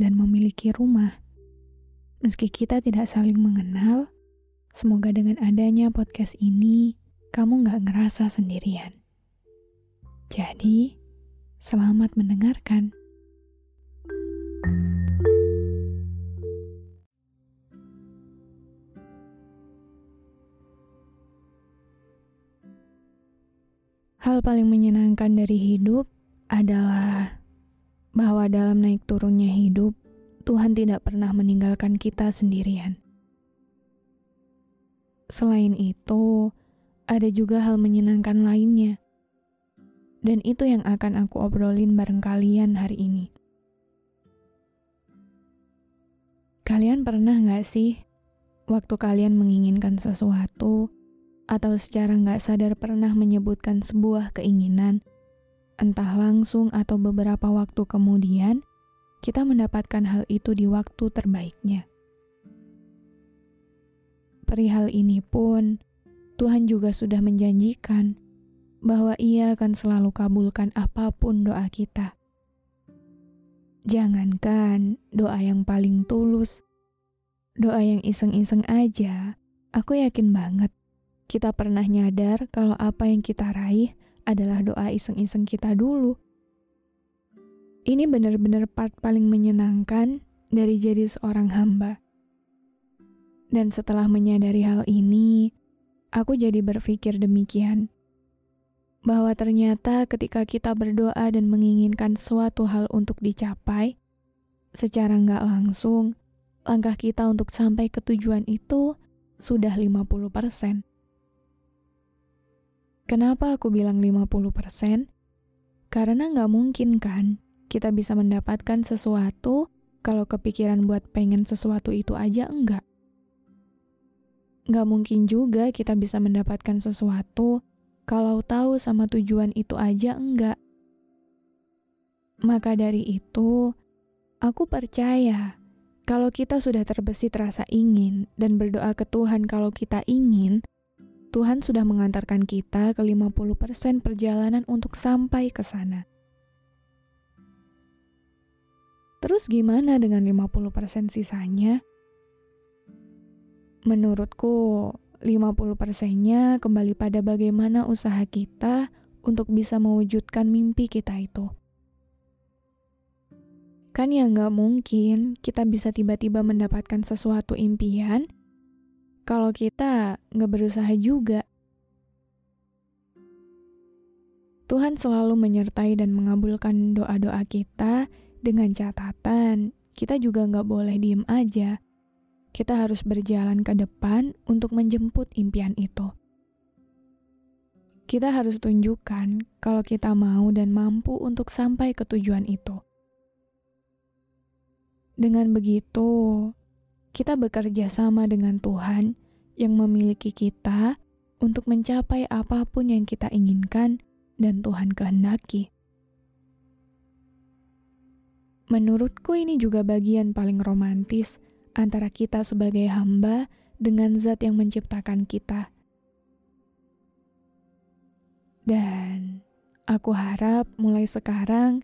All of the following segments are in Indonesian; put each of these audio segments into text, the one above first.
dan memiliki rumah. Meski kita tidak saling mengenal, semoga dengan adanya podcast ini, kamu gak ngerasa sendirian. Jadi, selamat mendengarkan. Hal paling menyenangkan dari hidup adalah bahwa dalam naik turunnya hidup, Tuhan tidak pernah meninggalkan kita sendirian. Selain itu, ada juga hal menyenangkan lainnya. Dan itu yang akan aku obrolin bareng kalian hari ini. Kalian pernah gak sih, waktu kalian menginginkan sesuatu, atau secara nggak sadar pernah menyebutkan sebuah keinginan, entah langsung atau beberapa waktu kemudian, kita mendapatkan hal itu di waktu terbaiknya. Perihal ini pun, Tuhan juga sudah menjanjikan bahwa Ia akan selalu kabulkan apa pun doa kita. Jangankan doa yang paling tulus, doa yang iseng-iseng aja, aku yakin banget kita pernah nyadar kalau apa yang kita raih adalah doa iseng-iseng kita dulu. Ini benar-benar part paling menyenangkan dari jadi seorang hamba. Dan setelah menyadari hal ini, aku jadi berpikir demikian. Bahwa ternyata ketika kita berdoa dan menginginkan suatu hal untuk dicapai, secara nggak langsung, langkah kita untuk sampai ke tujuan itu sudah 50%. Kenapa aku bilang 50%? Karena nggak mungkin kan kita bisa mendapatkan sesuatu kalau kepikiran buat pengen sesuatu itu aja enggak. Nggak mungkin juga kita bisa mendapatkan sesuatu kalau tahu sama tujuan itu aja enggak. Maka dari itu, aku percaya kalau kita sudah terbesit rasa ingin dan berdoa ke Tuhan kalau kita ingin, Tuhan sudah mengantarkan kita ke 50% perjalanan untuk sampai ke sana. Terus gimana dengan 50% sisanya? Menurutku, 50%-nya kembali pada bagaimana usaha kita untuk bisa mewujudkan mimpi kita itu. Kan ya nggak mungkin kita bisa tiba-tiba mendapatkan sesuatu impian kalau kita nggak berusaha juga. Tuhan selalu menyertai dan mengabulkan doa-doa kita dengan catatan kita juga nggak boleh diem aja. Kita harus berjalan ke depan untuk menjemput impian itu. Kita harus tunjukkan kalau kita mau dan mampu untuk sampai ke tujuan itu. Dengan begitu, kita bekerja sama dengan Tuhan yang memiliki kita untuk mencapai apa pun yang kita inginkan dan Tuhan kehendaki. Menurutku ini juga bagian paling romantis antara kita sebagai hamba dengan zat yang menciptakan kita. Dan aku harap mulai sekarang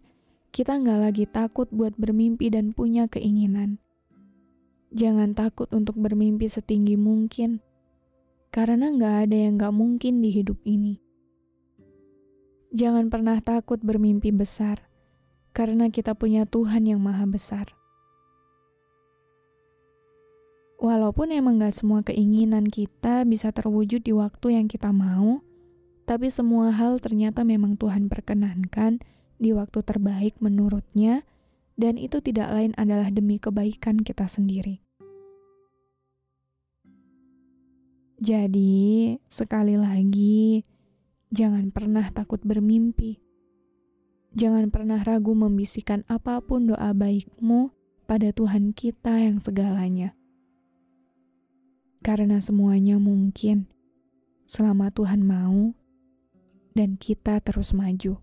kita nggak lagi takut buat bermimpi dan punya keinginan. Jangan takut untuk bermimpi setinggi mungkin. Karena nggak ada yang nggak mungkin di hidup ini. Jangan pernah takut bermimpi besar, karena kita punya Tuhan yang maha besar. Walaupun emang gak semua keinginan kita bisa terwujud di waktu yang kita mau, tapi semua hal ternyata memang Tuhan perkenankan di waktu terbaik menurutnya, dan itu tidak lain adalah demi kebaikan kita sendiri. Jadi, sekali lagi, jangan pernah takut bermimpi. Jangan pernah ragu membisikkan apa pun doa baikmu pada Tuhan kita yang segalanya karena semuanya mungkin selama Tuhan mau dan kita terus maju.